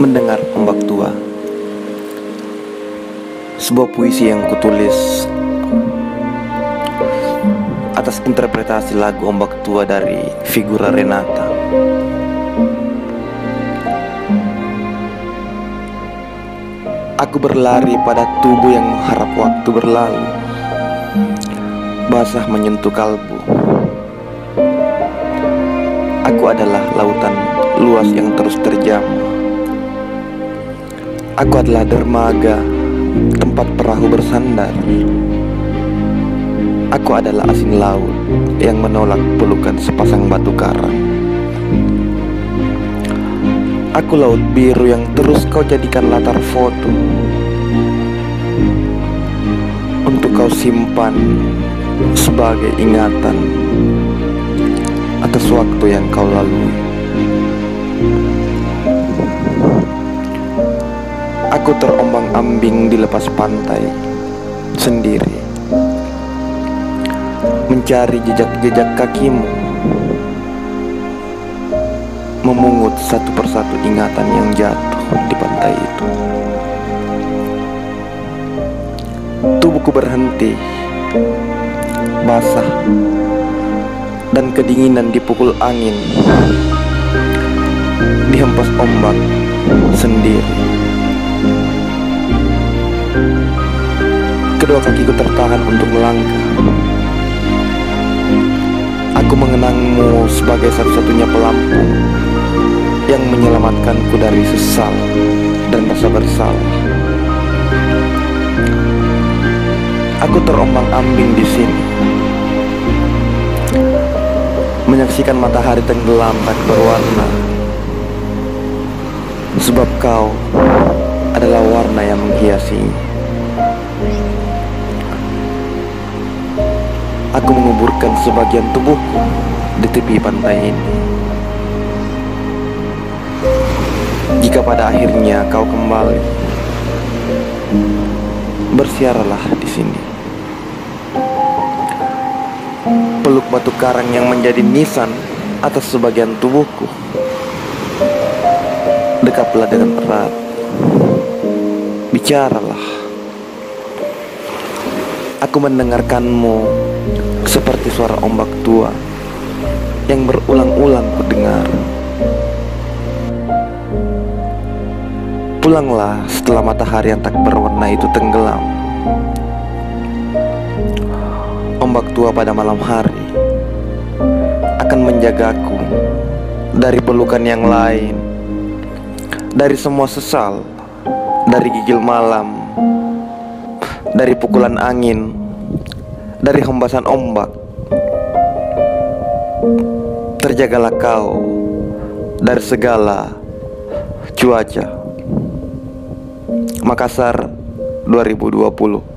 mendengar ombak tua. Sebuah puisi yang kutulis Atas interpretasi lagu ombak tua dari figura Renata. Aku berlari pada tubuh yang mengharap waktu berlalu. Basah menyentuh kalbu. Aku adalah lautan luas yang terus terjamah Aku adalah dermaga tempat perahu bersandar. Aku adalah asin laut yang menolak pelukan sepasang batu karang. Aku laut biru yang terus kau jadikan latar foto. Untuk kau simpan sebagai ingatan Atas waktu yang kau lalui Aku terombang ambing di lepas pantai Sendiri. Mencari jejak-jejak kakimu. Memungut satu persatu ingatan yang jatuh di pantai itu. Tubuhku berhenti, basah, dan kedinginan dipukul angin, dihempas ombak sendiri. Kedua kakiku tertahan untuk melangkah. Aku mengenangmu sebagai satu-satunya pelampung yang menyelamatkanku dari sesal dan rasa bersalah. Aku terombang-ambing di sini, menyaksikan matahari tenggelam tak berwarna, sebab kau adalah warna yang menghiasinya. Aku menguburkan sebagian tubuhku di tepi pantai ini. Jika pada akhirnya kau kembali, bersiaralah di sini. Peluk batu karang yang menjadi nisan atas sebagian tubuhku. Dekaplah dengan erat. Bicaralah. Aku mendengarkanmu seperti suara ombak tua yang berulang-ulang ku dengar. Pulanglah setelah matahari yang tak berwarna itu tenggelam Ombak tua pada malam hari Akan menjagaku Dari pelukan yang lain Dari semua sesal Dari gigil malam Dari pukulan angin Dari hembasan ombak. Terjagalah kau Dari segala cuaca. Makassar 2020